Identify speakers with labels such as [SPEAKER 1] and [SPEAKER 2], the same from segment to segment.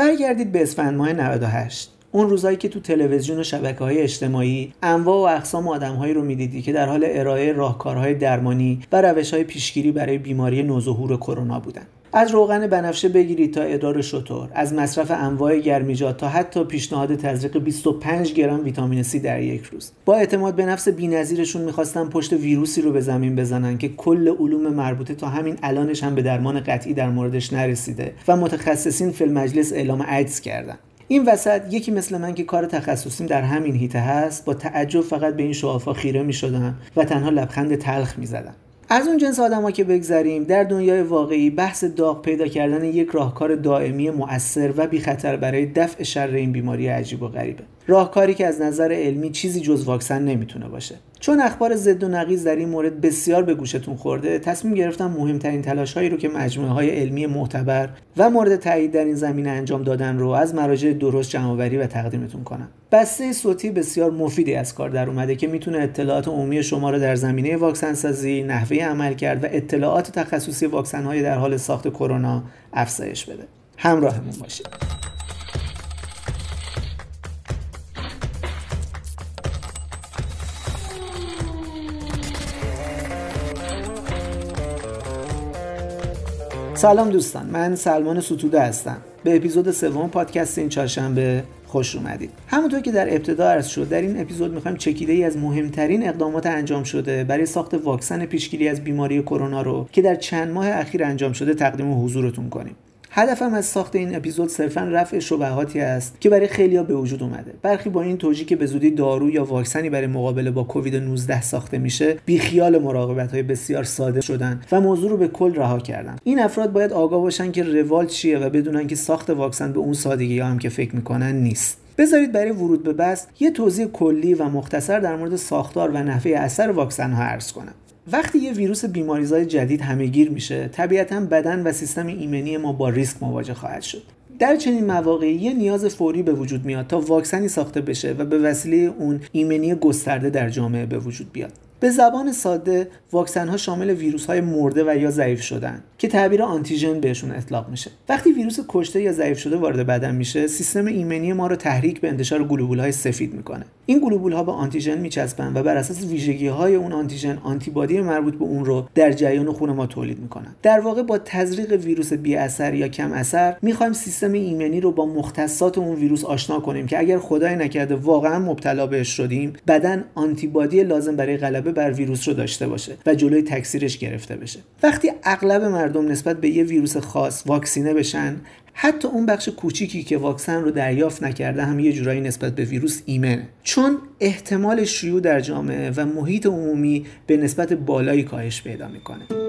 [SPEAKER 1] برگردید به اسفند ماه 98 اون روزایی که تو تلویزیون و شبکه های اجتماعی انواع و اقسام آدمهایی رو می‌دیدی که در حال ارائه راهکارهای درمانی و روش های پیشگیری برای بیماری نوظهور کرونا بودن. از روغن بنفشه بگیرید تا ادرار شطور از مصرف انواع گرمیجات تا حتی پیشنهاد تزریق 25 گرم ویتامین C در یک روز با اعتماد به نفس بی‌نظیرشون می‌خواستن پشت ویروسی رو به زمین بزنن که کل علوم مربوطه تا همین الانش هم به درمان قطعی در موردش نرسیده و متخصصین فیلم مجلس اعلام عجز کردن این وسط یکی مثل من که کار تخصصیم در همین هیته هست با تعجب فقط به این شعافا خیره می شدم و تنها لبخند تلخ می زدم. از اون جنس آدما که بگذریم در دنیای واقعی بحث داغ پیدا کردن یک راهکار دائمی مؤثر و بی خطر برای دفع شر این بیماری عجیب و غریبه. راهکاری که از نظر علمی چیزی جز واکسن نمی‌تونه باشه. چون اخبار ضد و نقیض در این مورد بسیار به گوشتون خورده تصمیم گرفتم مهمترین تلاش هایی رو که مجموعه های علمی معتبر و مورد تایید در این زمینه انجام دادن رو از مراجع درست جمعآوری و تقدیمتون کنم. بسته صوتی بسیار مفیدی از کار در اومده که می‌تونه اطلاعات عمومی شما رو در زمینه واکسن سازی نحوه عمل کرد و اطلاعات تخصصی واکسن های در حال ساخت کرونا افزایش بده. همراهمون باشید. سلام دوستان من سلمان ستوده هستم. به اپیزود سوم پادکست این چهارشنبه خوش اومدید. همونطور که در ابتدا عرض شد در این اپیزود می‌خوایم چکیده ای از مهمترین اقدامات انجام شده برای ساخت واکسن پیشگیری از بیماری کرونا رو که در چند ماه اخیر انجام شده تقدیم حضورتون کنیم. هدفم از ساخت این اپیزود صرفا رفع شبهاتی است که برای خیلیا به وجود اومده. برخی با این توجیه که به زودی دارو یا واکسنی برای مقابله با کووید 19 ساخته میشه بیخیال مراقبت های بسیار ساده شدن و موضوع رو به کل رها کردن. این افراد باید آگاه باشن که روال چیه و بدونن که ساخت واکسن به اون سادگی هم که فکر می‌کنن نیست. بذارید برای ورود به بحث یه توضیح کلی و مختصر در مورد ساختار و نحوه اثر واکسن ها عرض کنم. وقتی یه ویروس بیماریزای جدید همهگیر میشه طبیعتا بدن و سیستم ایمنی ما با ریسک مواجه خواهد شد. در چنین مواقعی یه نیاز فوری به وجود میاد تا واکسنی ساخته بشه و به وسیله اون ایمنی گسترده در جامعه به وجود بیاد. به زبان ساده واکسن ها شامل ویروس های مرده و یا ضعیف شدن که تعبیر آنتیژن بهشون اطلاق میشه. وقتی ویروس کشته یا ضعیف شده وارد بدن میشه سیستم ایمنی ما رو تحریک به انتشار گلوبول های سفید می‌کنه. این گلوبول ها به آنتیژن میچسبن و بر اساس ویژگی های اون آنتیژن آنتیبادی مربوط به اون رو در جریان خون ما تولید می‌کنن. در واقع با تزریق ویروس بی اثر یا کم اثر می‌خوایم سیستم ایمنی رو با مختصات اون ویروس آشنا کنیم که اگر خدای نکرده واقعا مبتلا بهش شدیم بدن آنتیبادی لازم برای غلبه بر ویروس رو داشته باشه و جلوی تکثیرش گرفته بشه. وقتی اغلب مردم نسبت به یه ویروس خاص واکسینه بشن حتی اون بخش کوچیکی که واکسن رو دریافت نکرده هم یه جورایی نسبت به ویروس ایمنه. چون احتمال شیوع در جامعه و محیط عمومی به نسبت بالایی کاهش پیدا می‌کنه.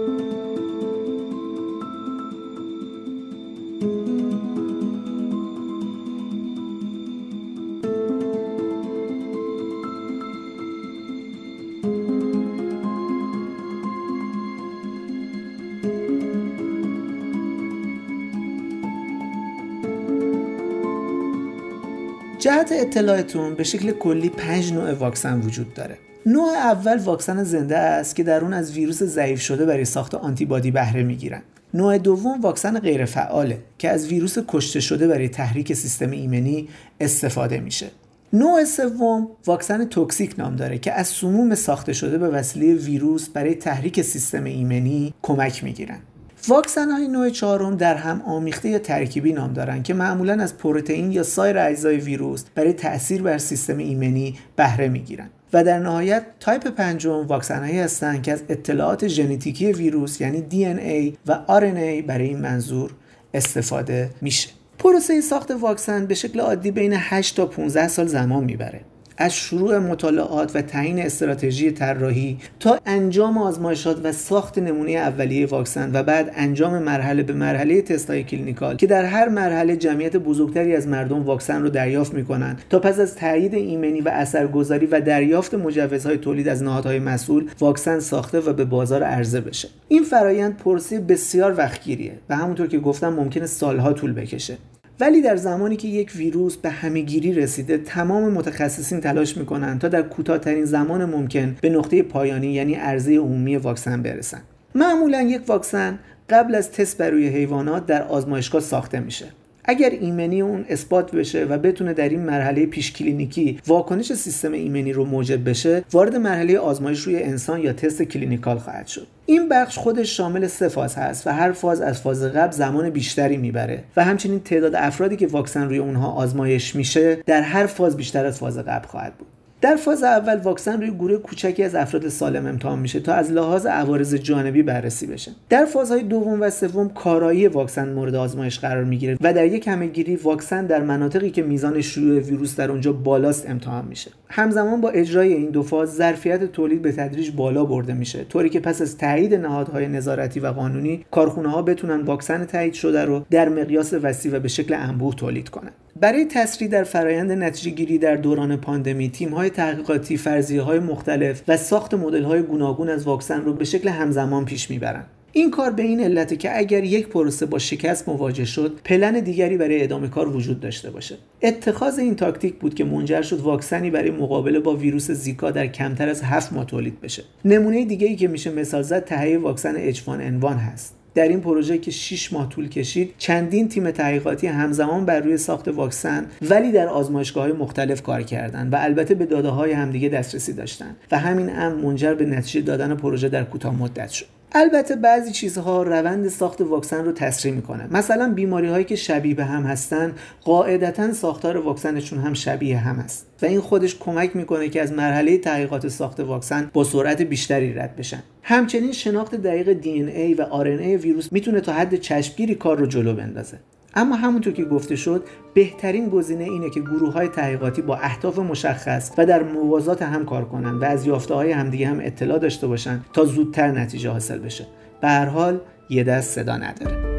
[SPEAKER 1] اطلاعتون به شکل کلی پنج نوع واکسن وجود داره. نوع اول واکسن زنده است که در اون از ویروس ضعیف شده برای ساخت آنتیبادی بهره می‌گیرن. نوع دوم واکسن غیرفعاله که از ویروس کشته شده برای تحریک سیستم ایمنی استفاده میشه. نوع سوم واکسن toxic نام داره که از سموم ساخته شده به وسیله ویروس برای تحریک سیستم ایمنی کمک می‌گیرن. واکسن های نوع چهارم در هم آمیخته یا ترکیبی نام دارند که معمولا از پروتئین یا سایر اجزای ویروس برای تاثیر بر سیستم ایمنی بهره می‌گیرند. و در نهایت تایپ پنجم واکسن هایی هستند که از اطلاعات ژنتیکی ویروس یعنی DNA و RNA برای این منظور استفاده میشه. پروسه ساخت واکسن به شکل عادی بین 8 تا 15 سال زمان می‌بره. از شروع مطالعات و تعیین استراتژی طراحی تا انجام آزمایشات و ساخت نمونه اولیه واکسن و بعد انجام مرحله به مرحله تستای clinical که در هر مرحله جمعیت بزرگتری از مردم واکسن رو دریافت می‌کنن. تا پس از تایید ایمنی و اثرگذاری و دریافت مجوزهای تولید از نهادهای مسئول واکسن ساخته و به بازار عرضه بشه. این فرایند پروسه‌ی بسیار وقتگیریه و همونطور که گفتم ممکنه سالها طول بکشه. ولی در زمانی که یک ویروس به همهگیری رسیده تمام متخصصین تلاش می‌کنن تا در کوتاهترین زمان ممکن به نقطه پایانی یعنی عرضه عمومی واکسن برسن. معمولا یک واکسن قبل از تست بر روی حیوانات در آزمایشگاه ساخته میشه. اگر ایمنی اون اثبات بشه و بتونه در این مرحله پیش کلینیکی واکنش سیستم ایمنی رو موجب بشه وارد مرحله آزمایش روی انسان یا تست clinical خواهد شد. این بخش خودش شامل سه فاز هست و هر فاز از فاز قبل زمان بیشتری می‌بره و همچنین تعداد افرادی که واکسن روی اونها آزمایش میشه در هر فاز بیشتر از فاز قبل خواهد بود. در فاز اول واکسن روی گروه کوچکی از افراد سالم امتحان میشه تا از لحاظ عوارض جانبی بررسی بشه در فازهای دوم و سوم کارایی واکسن مورد آزمایش قرار می‌گیره و در یک همهگیری واکسن در مناطقی که میزان شیوع ویروس در اونجا بالاست امتحان میشه همزمان با اجرای این دو فاز ظرفیت تولید به تدریج بالا برده میشه طوری که پس از تایید نهادهای نظارتی و قانونی کارخونه ها بتونن واکسن تایید شده رو در مقیاس وسیع و به شکل انبوه تولید کنند. برای تسریع در فرایند نتیجه گیری در دوران پاندمی تیم های تحقیقاتی فرضیه های مختلف و ساخت مدل های گوناگون از واکسن رو به شکل همزمان پیش می‌برند این کار به این علته که اگر یک پروسه با شکست مواجه شد پلن دیگری برای ادامه کار وجود داشته باشه. اتخاذ این تاکتیک بود که منجر شد واکسنی برای مقابله با ویروس زیکا در کمتر از هفت ماه تولید بشه. نمونه دیگه ای که میشه مثال زد تهیه واکسن H1N1 هست. در این پروژه که 6 ماه طول کشید چندین تیم تحقیقاتی همزمان بر روی ساخت واکسن ولی در آزمایشگاه های مختلف کار کردند و البته به داده های همدیگه دسترسی داشتند. و همین امر منجر به نتیجه دادن پروژه در کوتاه مدت شد. البته بعضی چیزها روند ساخت واکسن رو تسریع می‌کنه مثلا بیماری هایی که شبیه به هم هستن قاعدتا ساختار واکسنشون هم شبیه هم است. و این خودش کمک می‌کنه که از مرحله تحقیقات ساخت واکسن با سرعت بیشتری رد بشن. همچنین شناخت دقیق ای و آر ویروس می‌تونه تا حد چشمگیری کار رو جلو بندازه. اما همونطور که گفته شد بهترین گزینه اینه که گروه های تحقیقاتی با اهداف مشخص و در موازات هم کار کنن و از یافته های همدیگه هم اطلاع داشته باشن تا زودتر نتیجه حاصل بشه. به هر حال یه دست صدا نداره.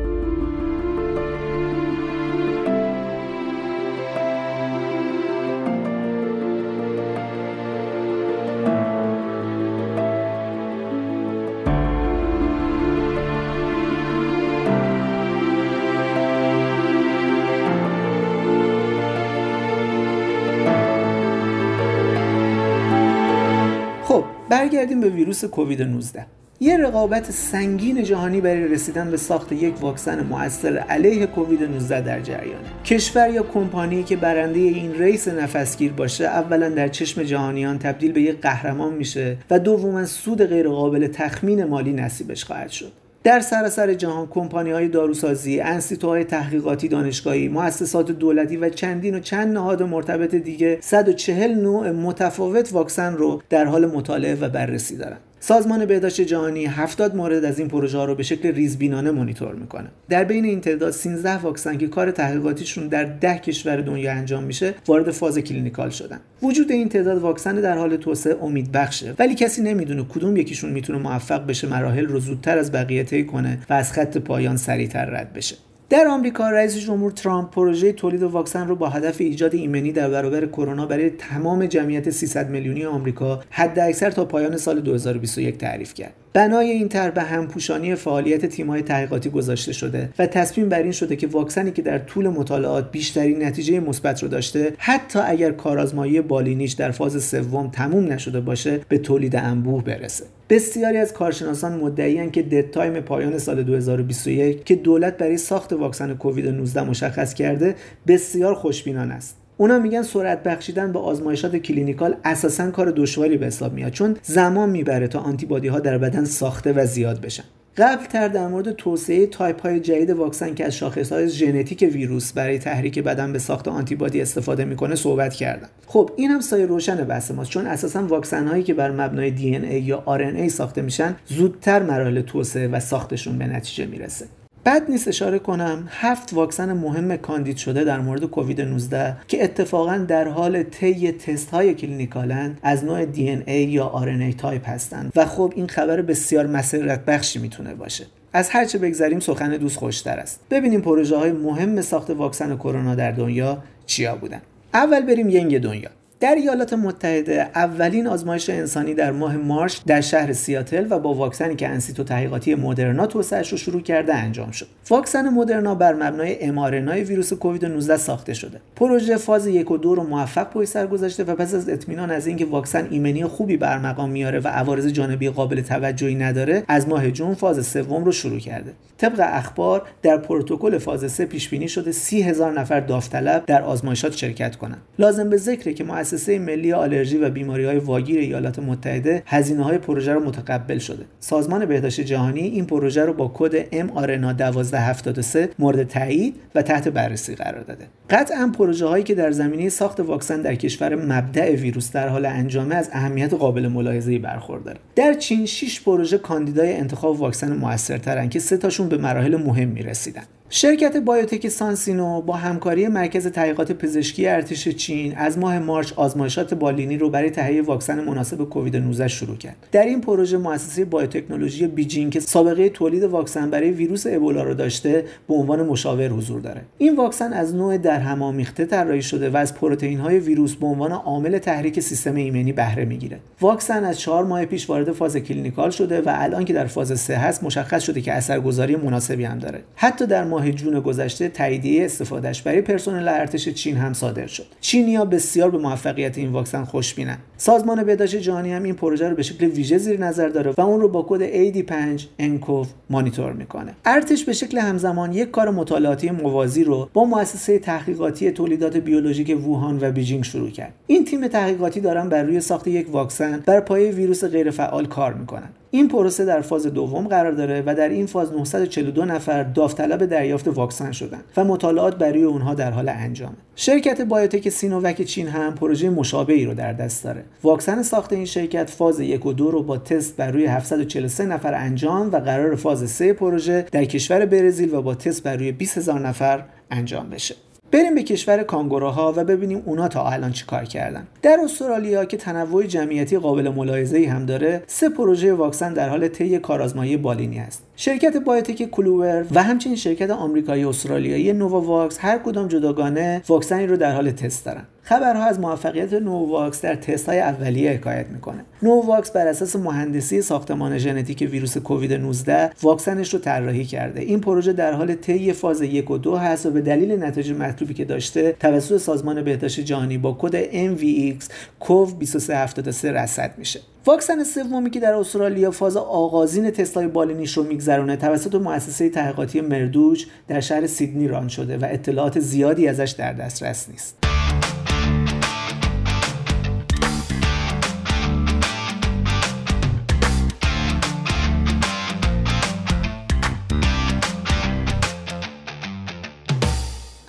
[SPEAKER 1] برگردیم به ویروس کووید 19 یه رقابت سنگین جهانی برای رسیدن به ساخت یک واکسن مؤثر علیه کووید 19 در جریانه. کشور یا کمپانی که برنده این ریس نفسگیر باشه اولا در چشم جهانیان تبدیل به یک قهرمان میشه و دوما سود غیرقابل تخمین مالی نصیبش خواهد شد. در سراسر جهان کمپانی های داروسازی، انستیتوهای تحقیقاتی دانشگاهی، مؤسسات دولتی و چندین و چند نهاد مرتبط دیگه 140 نوع متفاوت واکسن رو در حال مطالعه و بررسی دارن. سازمان بهداشت جهانی 70 مورد از این پروژه ها رو به شکل ریزبینانه مانیتور می‌کنه. در بین این تعداد 13 واکسن که کار تحقیقاتیشون در 10 کشور دنیا انجام میشه وارد فاز clinical شدن. وجود این تعداد واکسن در حال توسعه امید بخشه. ولی کسی نمی‌دونه کدوم یکیشون می‌تونه موفق بشه مراحل رو زودتر از بقیه طی کنه و از خط پایان سریعتر رد بشه. در آمریکا رئیس جمهور ترامپ پروژه تولید واکسن رو با هدف ایجاد ایمنی در برابر کرونا برای تمام جمعیت 300 میلیونی آمریکا حداکثر تا پایان سال 2021 تعریف کرد. بنای این طرح به همپوشانی فعالیت تیم‌های تحقیقاتی گذاشته شده و تصمیم بر این شده که واکسنی که در طول مطالعات بیشترین نتیجه مثبت رو داشته حتی اگر کارآزمایی بالینیش در فاز سوم تموم نشده باشه به تولید انبوه برسه. بسیاری از کارشناسان مدعیان که dead time پایان سال 2021 که دولت برای ساخت واکسن کووید 19 مشخص کرده بسیار خوشبینانه است. اونا میگن سرعت بخشیدن به آزمایشات clinical اساسا کار دشواری به حساب میاد چون زمان می‌بره تا آنتیبادی ها در بدن ساخته و زیاد بشن. قبل تر در مورد توسعه تایپ های جدید واکسن که از شاخص های ژنتیک ویروس برای تحریک بدن به ساخت آنتیبادی استفاده می‌کنه صحبت کردم. خب این هم سایه روشن بحث ماست چون اساسا واکسن هایی که بر مبنای DNA یا RNA ساخته میشن زودتر مراحل توسعه و ساختشون به نتیجه می‌رسه. بد نیست اشاره کنم هفت واکسن مهم کاندید شده در مورد کووید 19 که اتفاقا در حال طی تست های clinical ان از نوع DNA یا RNA type هستند. و خب این خبر بسیار مسرت بخشی می‌تونه باشه. از هرچه بگذریم سخن دوست خوشتر است. ببینیم پروژه های مهم ساخت واکسن کرونا در دنیا چیا بودن. اول بریم ینگ دنیا. در ایالات متحده اولین آزمایش انسانی در ماه March در شهر سیاتل و با واکسنی که انستیتو تحقیقاتی مدرنا توسعهش رو شروع کرده انجام شد. واکسن مدرنا بر مبنای mRNA ی ویروس کووید 19 ساخته شده. پروژه فاز یک و دو رو موفق پشت سر گذاشته و پس از اطمینان از اینکه واکسن ایمنی خوبی به ارمغان میاره و عوارض جانبی قابل توجهی نداره از ماه June فاز سوم رو شروع کرده. طبق اخبار در پروتکل فاز سه پیش بینی شده سی هزار نفر داوطلب در آزمایشات شرکت کنند. لازم به ذکره که مؤسسه ملی آلرژی و بیماری های واگیر ایالات متحده هزینه های پروژه رو متقبل شده. سازمان بهداشت جهانی این پروژه رو با کد mRNA 1273 مورد تایید و تحت بررسی قرار داده. قطعا پروژه هایی که در زمینه ساخت واکسن در کشور مبدع ویروس در حال انجامه از اهمیت قابل ملاحظه‌ای برخورداره در چین 6 پروژه کاندیدای انتخاب واکسن موثرترن که سه تاشون به مراحل مهم می‌رسیدن. شرکت biotech کنسینو با همکاری مرکز تحقیقات پزشکی ارتش چین از ماه March آزمایشات بالینی رو برای تهیه واکسن مناسب کووید 19 شروع کرد. در این پروژه مؤسسه biotechnology بیجین که سابقه تولید واکسن برای ویروس ابولا رو داشته به عنوان مشاور حضور داره. این واکسن از نوع درهم‌آمیخته طراحی شده و از پروتئین های ویروس به عنوان عامل تحریک سیستم ایمنی بهره می‌گیره. واکسن از چهار ماه پیش وارد فاز clinical شده و الان که در فاز 3 هست مشخص شده که اثرگذاری مناسبی هم داره. حتی در ماه June گذشته تاییدیه استفادهش برای پرسنل ارتش چین هم صادر شد. چینیا بسیار به موفقیت این واکسن خوشبینن سازمان بهداشت جهانی هم این پروژه رو به شکل ویژه زیر نظر داره و اون رو با کد AD5-nCoV monitor می‌کنه. ارتش به شکل همزمان یک کار مطالعاتی موازی رو با مؤسسه تحقیقاتی تولیدات بیولوژیک ووهان و بیجینگ شروع کرد. این تیم تحقیقاتی دارن بر روی ساخت یک واکسن بر پایه ویروس غیرفعال کار می‌کنن. این پروسه در فاز دوم قرار داره و در این فاز 942 نفر داوطلب دریافت واکسن شدند و مطالعات برای اونها در حال انجامه. شرکت biotech سینوواک چین هم پروژه مشابهی رو در دست داره. واکسن ساخت این شرکت فاز یک و دو رو با تست بر روی 743 نفر انجام و قرار فاز سه پروژه در کشور برزیل و با تست بر روی 20 هزار نفر انجام بشه. بریم به کشور کانگوروها و ببینیم اونا تا الان چی کار کردن. در استرالیا که تنوع جمعیتی قابل ملاحظه‌ای هم داره سه پروژه واکسن در حال طی کارآزمایی بالینی است شرکت biotech کلوور و همچنین شرکت آمریکایی استرالیایی نوواوکس هر کدام جداگانه واکسنی رو در حال تست دارن. خبرها از موفقیت نوواوکس در تست های اولیه حکایت می‌کنه. نوواوکس بر اساس مهندسی ساختمان ژنتیک ویروس کووید 19 واکسنش رو طراحی کرده. این پروژه در حال طی فاز یک و دو هست و به دلیل نتایج مطلوبی که داشته توسط سازمان بهداشت جهانی با کد NVX COV 2373 رصد میشه. واکسن سومی که در استرالیا فاز آغازین تستای بالینیش رو میگذرونه توسط مؤسسه تحقیقاتی مردوج در شهر سیدنی ران شده و اطلاعات زیادی ازش در دسترس نیست.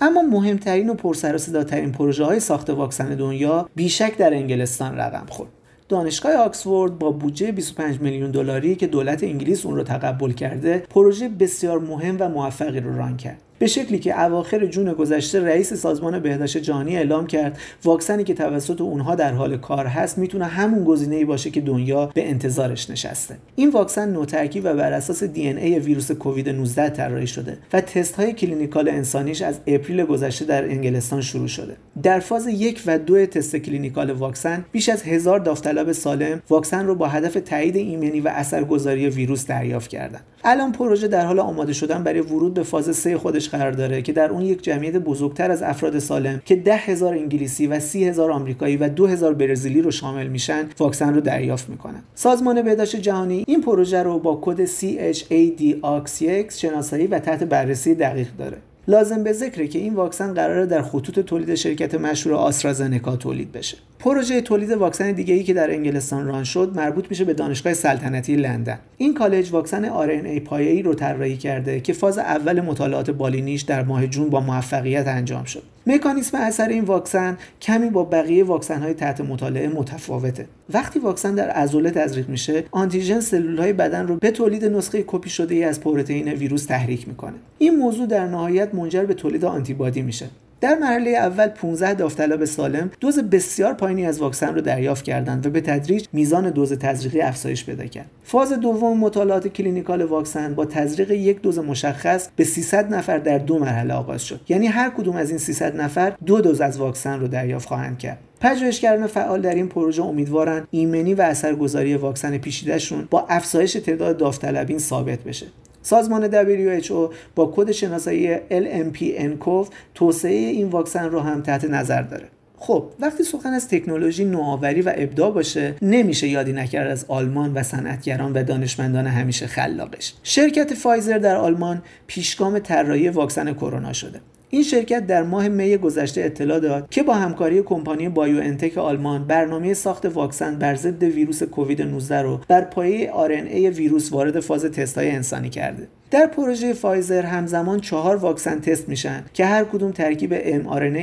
[SPEAKER 1] اما مهمترین و پرسر و صداترین پروژه های ساخت واکسن دنیا بیشک در انگلستان رقم خورد. دانشگاه آکسفورد با بودجه 25 میلیون دلاری که دولت انگلیس اون رو تقبل کرده پروژه بسیار مهم و موفقی رو run کرد. به شکلی که اواخر June گذشته رئیس سازمان بهداشت جهانی اعلام کرد واکسنی که توسط اونها در حال کار هست می‌تونه همون گزینه‌ای باشه که دنیا به انتظارش نشسته. این واکسن نوترکیب و بر اساس DNA ویروس کووید 19 طراحی شده و تست های clinical انسانیش از April گذشته در انگلستان شروع شده. در فاز یک و دو تست clinical واکسن بیش از هزار داوطلب سالم واکسن رو با هدف تایید ایمنی و اثرگذاری ویروس دریافت کردند. الان پروژه در حال آماده شدن برای ورود به فاز 3 خودش قرار داره که در اون یک جمعیت بزرگتر از افراد سالم که ده هزار انگلیسی و سی هزار آمریکایی و دو هزار برزیلی رو شامل میشن واکسن رو دریافت می‌کنن. سازمان بهداشت جهانی این پروژه رو با کد ChAdOx شناسایی و تحت بررسی دقیق داره. لازم به ذکره که این واکسن قراره در خطوط تولید شرکت مشهور آسترازنکا تولید بشه. پروژه تولید واکسن دیگه ای که در انگلستان run شد مربوط میشه به دانشگاه سلطنتی لندن. این کالج واکسن RNA پایه‌ای رو طراحی کرده که فاز اول مطالعات بالینیش در ماه June با موفقیت انجام شد. مکانیسم اثر این واکسن کمی با بقیه واکسن های تحت مطالعه متفاوته. وقتی واکسن در عضله تزریق میشه آنتیژن سلول های بدن رو به تولید نسخه کپی شده ای از پروتئین ویروس تحریک می‌کنه این موضوع در نهایت منجر به تولید آنتیبادی میشه در مرحله اول 15 داوطلب سالم دوز بسیار پایینی از واکسن رو دریافت کردند و به تدریج میزان دوز تزریقی افزایش پیدا کرد. فاز دوم مطالعات clinical واکسن با تزریق یک دوز مشخص به 300 نفر در دو مرحله آغاز شد. یعنی هر کدوم از این 300 نفر دو دوز از واکسن رو دریافت خواهند کرد. پژوهشگران فعال در این پروژه امیدوارن ایمنی و اثرگذاری واکسن پیشنهادیشون با افزایش تعداد داوطلبین ثابت بشه. سازمان WHO با کد شناسایی LMP-NCOV توسعه این واکسن رو هم تحت نظر داره. خب وقتی سخن از تکنولوژی نوآوری و ابداع باشه نمیشه یادی نکرد از آلمان و صنعتگران و دانشمندان همیشه خلاقش. شرکت فایزر در آلمان پیشگام طراحی واکسن کرونا شده. این شرکت در ماه می گذشته اطلاع داد که با همکاری کمپانی BioNTech آلمان برنامه ساخت واکسن بر ضد ویروس کووید 19 رو بر پایه RNA ویروس وارد فاز تست‌های انسانی کرده. در پروژه فایزر همزمان چهار واکسن تست میشن که هر کدوم ترکیب ام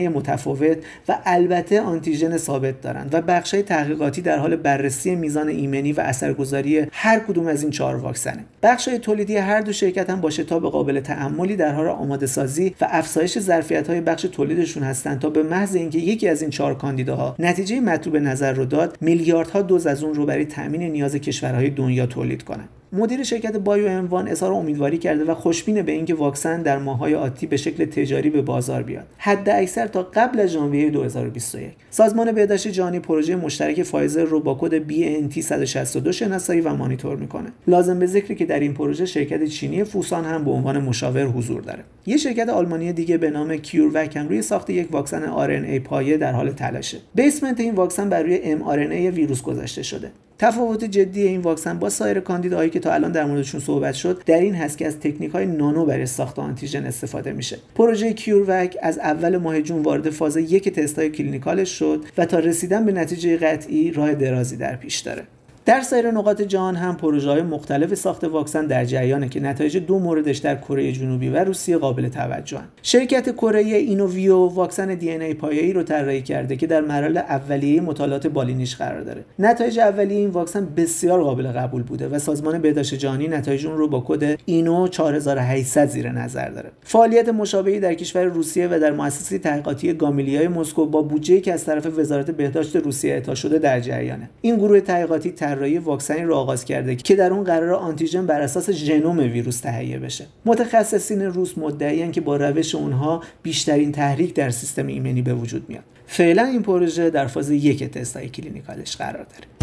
[SPEAKER 1] متفاوت و البته آنتیژن ثابت دارند و بخشای تحقیقاتی در حال بررسی میزان ایمنی و اثرگذاری هر کدوم از این چهار واکسنه. بخشای تولیدی هر دو شرکت هم با شتاب قابل تأملی در حال آماده سازی و افزایش ظرفیت های بخش تولیدشون هستند تا به محض اینکه یکی از این چهار کاندیداها نتیجه مطلوب نظر رو داد میلیاردها دوز از اون رو برای تامین نیاز کشورهای دنیا تولید کنند مدیر شرکت بایو اموان اظهار امیدواری کرده و خوشبینه به اینکه واکسن در ماههای آتی به شکل تجاری به بازار بیاد. حد اکثر تا قبل از ژانویه 2021 سازمان بهداشت جهانی پروژه مشترک فایزر رو با کد BNT 162 شناسایی و مانیتور می‌کنه. لازم به ذکره که در این پروژه شرکت چینی فوسان هم به عنوان مشاور حضور داره. یه شرکت آلمانی دیگه به نام CureVac هم روی ساخت یک واکسن RNA پایه در حال تلاشه. basement این واکسن بر روی mRNA ویروس گذاشته شده. تفاوت جدی این واکسن با سایر کاندیداهایی که تا الان در موردشون صحبت شد در این هست که از تکنیک های نانو برای ساخت آنتیژن استفاده میشه. پروژه CureVac از اول ماه جون وارد فاز یک تست های clinical ش شد و تا رسیدن به نتیجه قطعی راه درازی در پیش داره. در سایر نقاط جهان هم پروژه های مختلف ساخت واکسن در جریانه که نتایج دو موردش در کره جنوبی و روسیه قابل توجهن شرکت کره Inovio واکسن DNA پایه‌ای رو طراحی کرده که در مراحل اولیه مطالعات بالینیش قرار داره. نتایج اولیه این واکسن بسیار قابل قبول بوده و سازمان بهداشت جهانی نتایج اون رو با کد INO 4800 زیر نظر داره. فعالیت مشابهی در کشور روسیه و در مؤسسه تحقیقاتی گامالیای مسکو با بودجه‌ای که از طرف وزارت بهداشت روسیه اعطا شده در جریانه. این گروه تحقیقاتی طراحی واکسنی رو آغاز کرده که در اون قرار آنتیژن بر اساس ژنوم ویروس تهیه بشه. متخصصین روس مدعیان که با روش اونها بیشترین تحریک در سیستم ایمنی به وجود میاد. فعلا این پروژه در فاز یک تستای کلینیکالش قرار داره.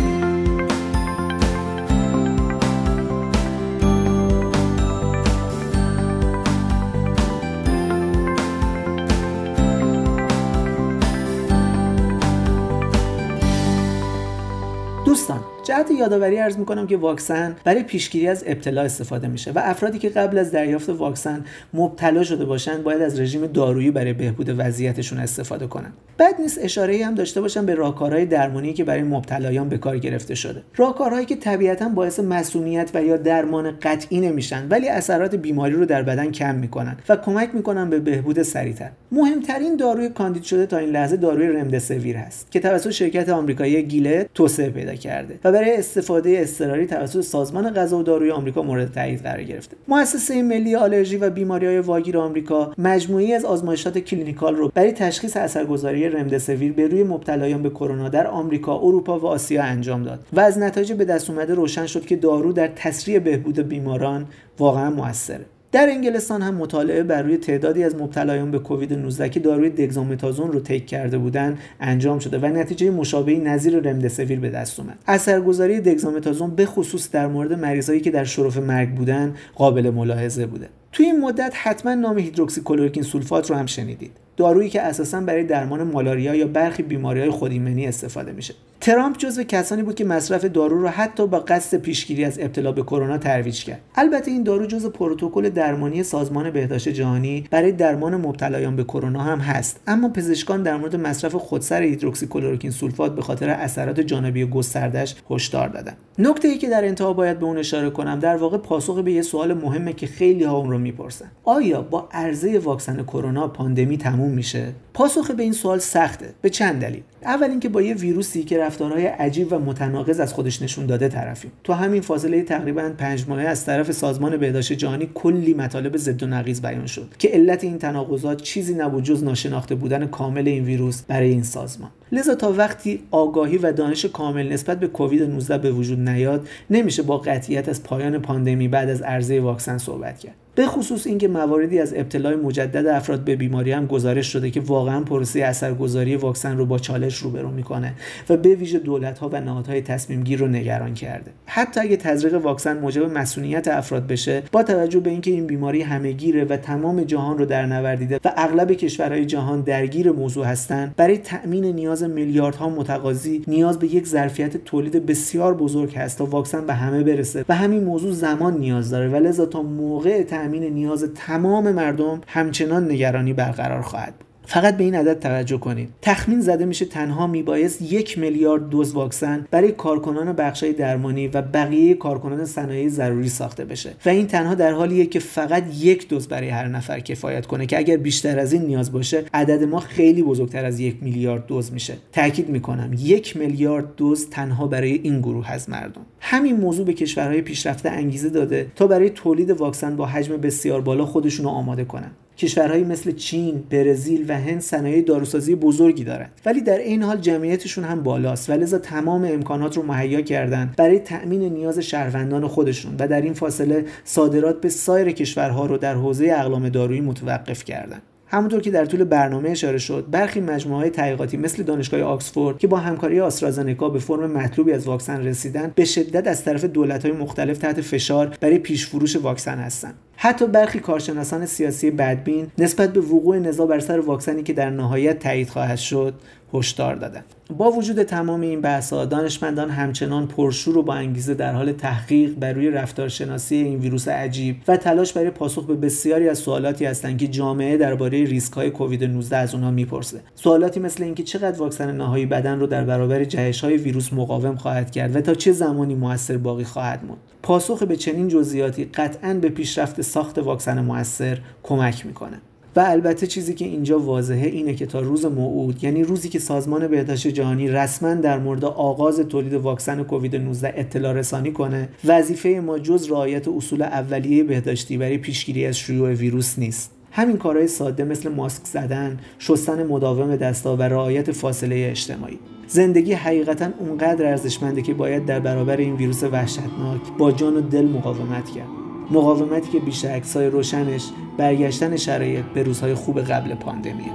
[SPEAKER 1] جهت یادآوری عرض می‌کنم که واکسن برای پیشگیری از ابتلا استفاده میشه و افرادی که قبل از دریافت واکسن مبتلا شده باشند باید از رژیم دارویی برای بهبود وضعیتشون استفاده کنند بد نیست اشاره هم داشته باشم به راهکارهای درمانی که برای مبتلایان به کار گرفته شده. راهکارهایی که طبیعتا باعث مصونیت و یا درمان قطعی نمیشن ولی اثرات بیماری رو در بدن کم می‌کنن و کمک می‌کنن به بهبود سریعتر. مهمترین داروی کاندید شده تا این لحظه داروی رمدسیویر هست که توسط شرکت آمریکایی Gilead توسعه پیدا کرده و برای استفاده اضطراری توسط سازمان غذا و داروی آمریکا مورد تایید قرار گرفته. مؤسسه ملی آلرژی و بیماریهای واگیر آمریکا مجموعه‌ای از آزمایشات clinical رو برای تشخیص اثرگذاری رمدسویر به روی مبتلایان به کرونا در آمریکا، اروپا و آسیا انجام داد و از نتایج به دست اومده روشن شد که دارو در تسریع بهبود بیماران واقعا موثره. در انگلستان هم مطالعه بر روی تعدادی از مبتلایان به کووید 19 که داروی دگزامتازون رو تیک کرده بودند انجام شده و نتیجه مشابهی نظیر رمدسویر به دست اومد. اثرگذاری دگزامتازون به خصوص در مورد مریضایی که در شرف مرگ بودن قابل ملاحظه بوده. توی این مدت حتما نام هیدروکسیکلورکین سولفات رو هم شنیدید. دارویی که اساسا برای درمان مالاریا یا برخی بیماری های خودایمنی استفاده میشه. ترامپ جزو کسانی بود که مصرف دارو را حتی با قصد پیشگیری از ابتلا به کرونا ترویج کرد. البته این دارو جزو پروتکل درمانی سازمان بهداشت جهانی برای درمان مبتلایان به کرونا هم هست. اما پزشکان در مورد مصرف خودسر هیدروکسیکلورکین سولفات به خاطر اثرات جانبی گستردش هشدار دادن. نکته ای که در انتها باید به اون اشاره کنم در واقع پاسخ به یه سوال مهمه که خیلی ها اون رو می‌پرسن. آیا با عرضه واکسن کرونا پاندمی تموم میشه. پاسخ به این سوال سخته. به چند دلیل. اول اینکه با یه ویروسی که رفتارهای عجیب و متناقض از خودش نشون داده طرفیم. تو همین فاصله تقریبا پنج ماهه از طرف سازمان بهداشت جهانی کلی مطالب ضد و نقیض بیان شد که علت این تناقضات چیزی نبود جز ناشناخته بودن کامل این ویروس برای این سازمان. لذا تا وقتی آگاهی و دانش کامل نسبت به کووید 19 به وجود نیاد نمیشه با قطعیت از پایان پاندمی بعد از عرضه واکسن صحبت کرد. به خصوص اینکه مواردی از ابتلای مجدد افراد به بیماری هم گزارش شده که واقعا پروسه اثرگذاری واکسن رو با چالش روبرو می‌کنه و به ویژه دولت ها و نهادهای تصمیم گیر رو نگران کرده. حتی اگه تزریق واکسن موجب مسئولیت افراد بشه با توجه به اینکه این بیماری همهگیره و تمام جهان رو در نوردیده و اغلب کشورهای جهان درگیر موضوع هستند برای تأمین نیاز میلیاردها متقاضی نیاز به یک ظرفیت تولید بسیار بزرگ هست تا واکسن به همه برسه و همین موضوع زمان نیاز داره و لذا تا موقع تأمین نیاز تمام مردم همچنان نگرانی برقرار خواهد بود. فقط به این عدد توجه کنید. تخمین زده میشه تنها میبایست یک میلیارد دوز واکسن برای کارکنان بخشای درمانی و بقیه کارکنان صنایع ضروری ساخته بشه. و این تنها در حالیه که فقط یک دوز برای هر نفر کفایت کنه که اگر بیشتر از این نیاز باشه عدد ما خیلی بزرگتر از یک میلیارد دوز میشه. تاکید می‌کنم یک میلیارد دوز تنها برای این گروه از مردم. همین موضوع به کشورهای پیشرفته انگیزه داده تا برای تولید واکسن با حجم بسیار بالا خودشون آماده کنن. کشورهایی مثل چین، برزیل و هند صنایع داروسازی بزرگی دارند ولی در این حال جمعیتشون هم بالاست و لذا تمام امکانات رو مهیا کردن برای تأمین نیاز شهروندان خودشون و در این فاصله صادرات به سایر کشورها رو در حوزه اقلام دارویی متوقف کردند. همونطور که در طول برنامه اشاره شد برخی مجموعه های تحقیقاتی مثل دانشگاه آکسفورد که با همکاری آسترازنکا به فرم مطلوبی از واکسن رسیدن به شدت از طرف های مختلف تحت فشار برای پیشفروش واکسن هستند حتی برخی کارشناسان سیاسی بدبین نسبت به وقوع نزاع بر سر واکسنی که در نهایت تایید خواهد شد هشدار دادند با وجود تمام این بحث‌ها دانشمندان همچنان پرشور و با انگیزه در حال تحقیق بر روی رفتارشناسی این ویروس عجیب و تلاش برای پاسخ به بسیاری از سوالاتی هستند که جامعه درباره ریسک‌های کووید 19 از اونها می‌پرسه. سوالاتی مثل اینکه چقدر واکسن نهایی بدن رو در برابر جهش‌های ویروس مقاوم خواهد کرد و تا چه زمانی موثر باقی خواهد موند. پاسخ به چنین جزئیاتی قطعا به پیشرفت ساخت واکسن موثر کمک می‌کنه و البته چیزی که اینجا واضحه اینه که تا روز موعود یعنی روزی که سازمان بهداشت جهانی رسما در مورد آغاز تولید واکسن کووید 19 اطلاع رسانی کنه وظیفه ما جز رعایت اصول اولیه بهداشتی برای پیشگیری از شیوع ویروس نیست. همین کارهای ساده مثل ماسک زدن، شستن مداوم دستا و رعایت فاصله اجتماعی. زندگی حقیقتا اونقدر ارزشمنده که باید در برابر این ویروس وحشتناک با جان و دل مقاومت کرد. مقاومتی که بیشتر عکسای روشنش برگشتن شرایط به روزهای خوب قبل پاندمیه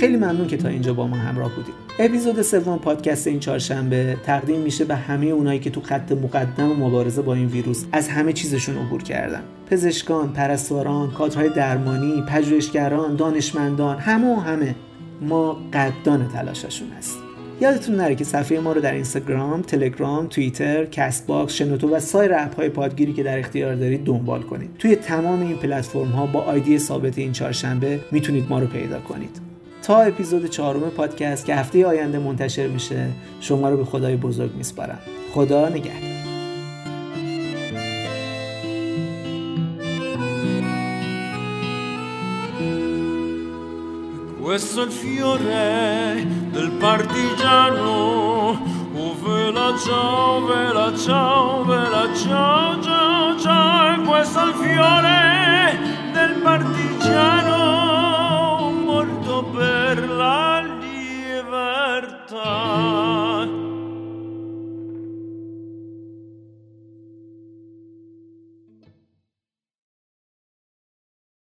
[SPEAKER 1] خیلی ممنون که تا اینجا با ما همراه بودید اپیزود سوم پادکست این چهارشنبه تقدیم میشه به همه اونایی که تو خط مقدم مبارزه با این ویروس از همه چیزشون عبور کردن پزشکان پرستاران کادرهای درمانی پژوهشگران دانشمندان همه و همه ما قدردان تلاششون هستیم یادتون نره که صفحه ما رو در اینستاگرام، تلگرام، توییتر، کست باکس، شنوتو و سایر اپ های پادگیری که در اختیار دارید دنبال کنید. توی تمام این پلتفرم ها با آیدی ثابت این چهارشنبه می‌تونید ما رو پیدا کنید. تا اپیزود چهارم پادکست که هفته آینده منتشر میشه شما رو به خدای بزرگ میسپارم خدا نگهدار Questo è il fiore del partigiano Oh vela ciao, vela ciao, vela ciao, ciao, ciao Questo è il fiore del partigiano